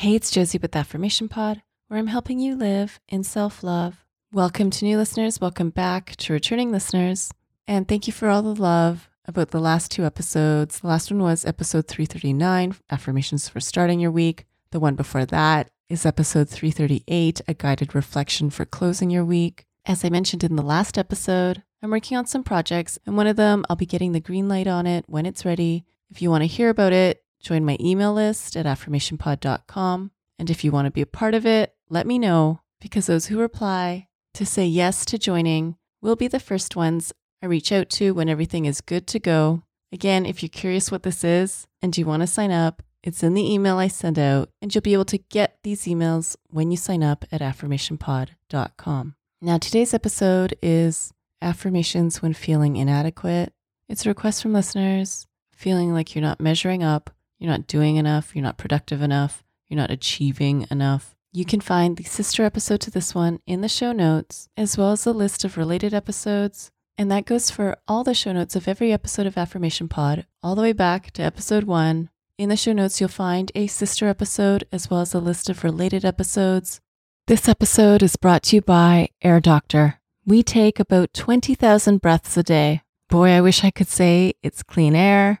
Hey, it's Josie with the Affirmation Pod, where I'm helping you live in self love. Welcome to new listeners. Welcome back to returning listeners. And thank you for all the love about the last two episodes. The last one was episode 339, Affirmations for Starting Your Week. The one before that is episode 338, A Guided Reflection for Closing Your Week. As I mentioned in the last episode, I'm working on some projects, and one of them I'll be getting the green light on it when it's ready. If you want to hear about it, join my email list at affirmationpod.com. And if you want to be a part of it, let me know because those who reply to say yes to joining will be the first ones I reach out to when everything is good to go. Again, if you're curious what this is and you want to sign up, it's in the email I send out, and you'll be able to get these emails when you sign up at affirmationpod.com. Now, today's episode is affirmations when feeling inadequate. It's a request from listeners feeling like you're not measuring up you're not doing enough, you're not productive enough, you're not achieving enough. You can find the sister episode to this one in the show notes, as well as a list of related episodes. And that goes for all the show notes of every episode of Affirmation Pod, all the way back to episode one. In the show notes, you'll find a sister episode as well as a list of related episodes. This episode is brought to you by Air Doctor. We take about 20,000 breaths a day. Boy, I wish I could say it's clean air,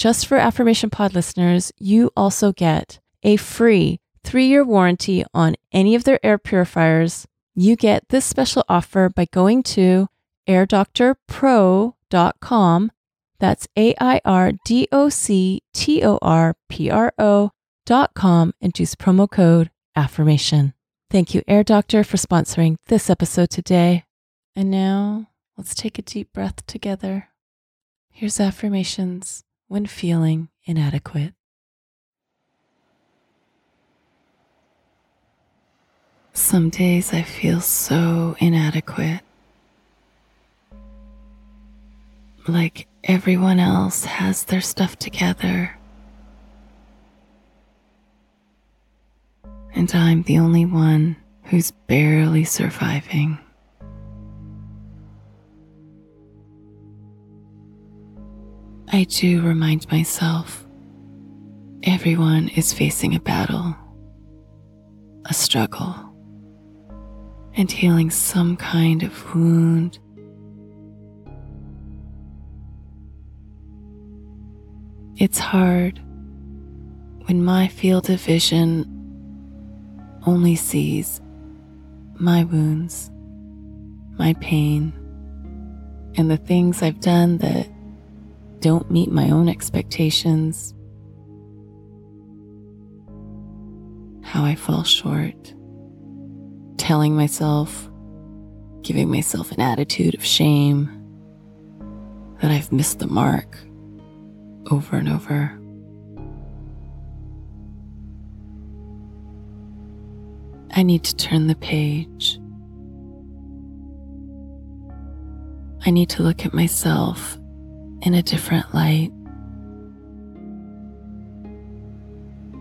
just for Affirmation Pod listeners, you also get a free three year warranty on any of their air purifiers. You get this special offer by going to airdoctorpro.com. That's A I R D O C T O R P R O.com and use promo code AFFIRMATION. Thank you, Air Doctor, for sponsoring this episode today. And now let's take a deep breath together. Here's affirmations when feeling inadequate. Some days I feel so inadequate. Like everyone else has their stuff together. And I'm the only one who's barely surviving. I do remind myself everyone is facing a battle, a struggle, and healing some kind of wound. It's hard when my field of vision only sees my wounds, my pain, and the things I've done that don't meet my own expectations, how I fall short, telling myself, giving myself an attitude of shame that I've missed the mark over and over. I need to turn the page. I need to look at myself in a different light.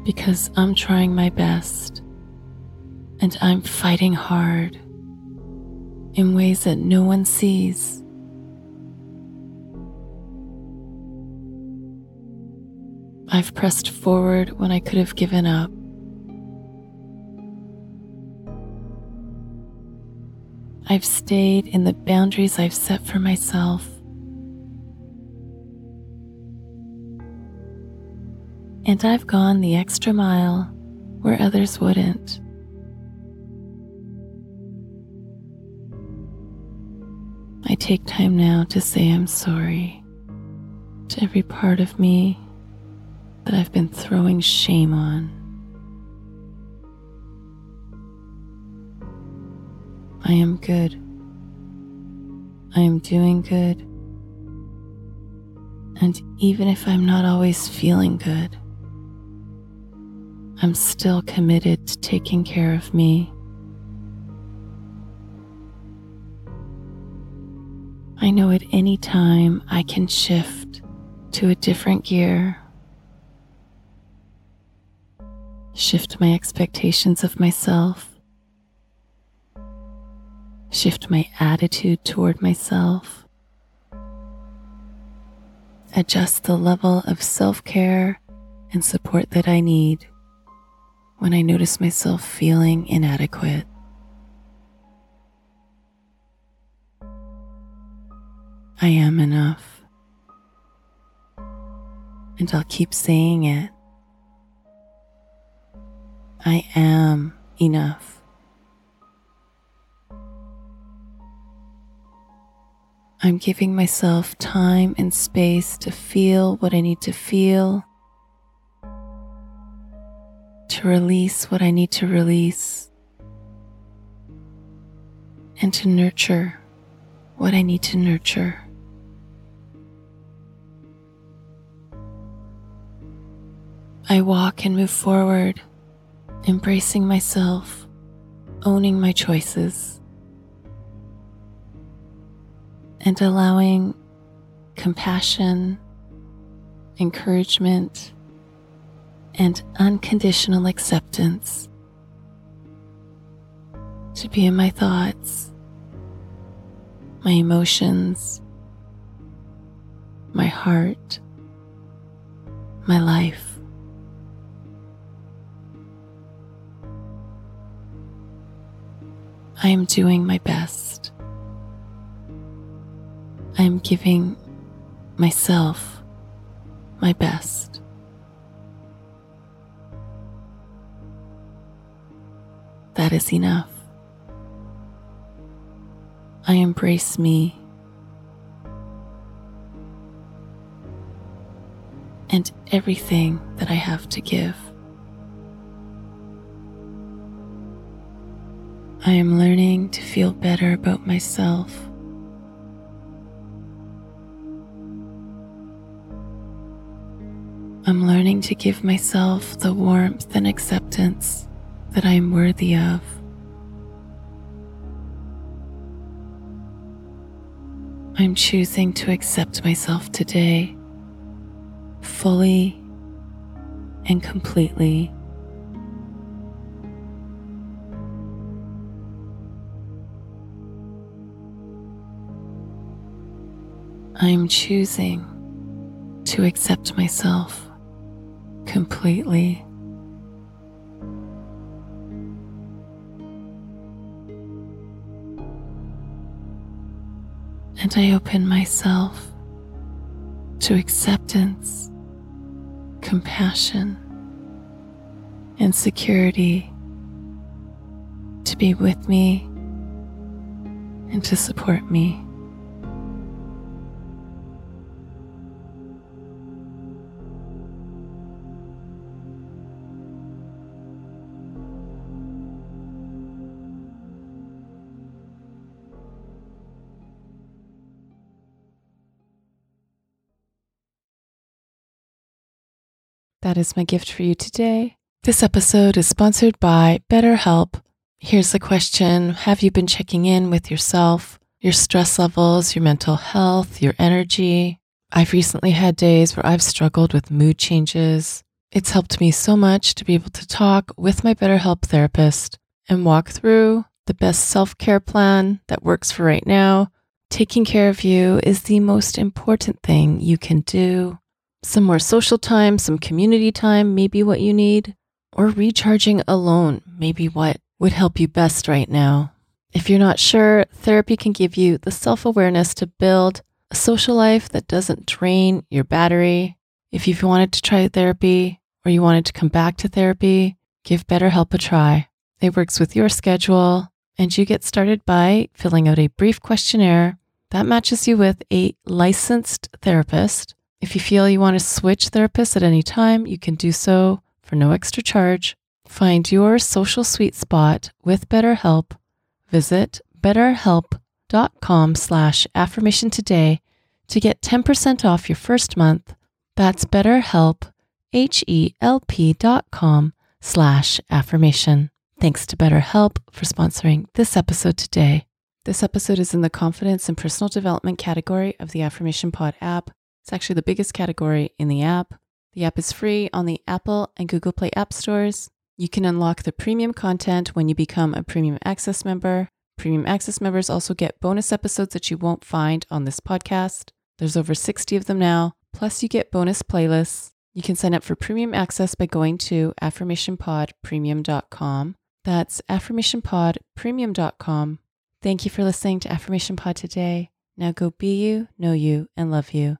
Because I'm trying my best and I'm fighting hard in ways that no one sees. I've pressed forward when I could have given up. I've stayed in the boundaries I've set for myself. And I've gone the extra mile where others wouldn't. I take time now to say I'm sorry to every part of me that I've been throwing shame on. I am good. I am doing good. And even if I'm not always feeling good, I'm still committed to taking care of me. I know at any time I can shift to a different gear, shift my expectations of myself, shift my attitude toward myself, adjust the level of self care and support that I need when I notice myself feeling inadequate. I am enough. And I'll keep saying it. I am enough. I'm giving myself time and space to feel what I need to feel, to release what I need to release, and to nurture what I need to nurture. I walk and move forward, embracing myself, owning my choices, and allowing compassion, encouragement, and unconditional acceptance to be in my thoughts, my emotions, my heart, my life. I am doing my best. I am giving myself my best. That is enough. I embrace me and everything that I have to give. I am learning to feel better about myself. I'm learning to give myself the warmth and acceptance that I am worthy of. I'm choosing to accept myself today fully and completely. I am choosing to accept myself completely. And I open myself to acceptance, compassion, and security to be with me and to support me. That is my gift for you today. This episode is sponsored by BetterHelp. Here's the question Have you been checking in with yourself, your stress levels, your mental health, your energy? I've recently had days where I've struggled with mood changes. It's helped me so much to be able to talk with my BetterHelp therapist and walk through the best self care plan that works for right now. Taking care of you is the most important thing you can do. Some more social time, some community time, maybe what you need, or recharging alone, maybe what would help you best right now. If you're not sure, therapy can give you the self awareness to build a social life that doesn't drain your battery. If you've wanted to try therapy or you wanted to come back to therapy, give BetterHelp a try. It works with your schedule, and you get started by filling out a brief questionnaire that matches you with a licensed therapist. If you feel you want to switch therapists at any time, you can do so for no extra charge. Find your social sweet spot with BetterHelp. Visit betterhelp.com slash affirmation today to get 10% off your first month. That's betterhelp, H-E-L-P dot com slash affirmation. Thanks to BetterHelp for sponsoring this episode today. This episode is in the confidence and personal development category of the Affirmation Pod app. It's actually the biggest category in the app. The app is free on the Apple and Google Play app stores. You can unlock the premium content when you become a premium access member. Premium access members also get bonus episodes that you won't find on this podcast. There's over 60 of them now. Plus, you get bonus playlists. You can sign up for premium access by going to affirmationpodpremium.com. That's affirmationpodpremium.com. Thank you for listening to Affirmation Pod today. Now go be you, know you, and love you.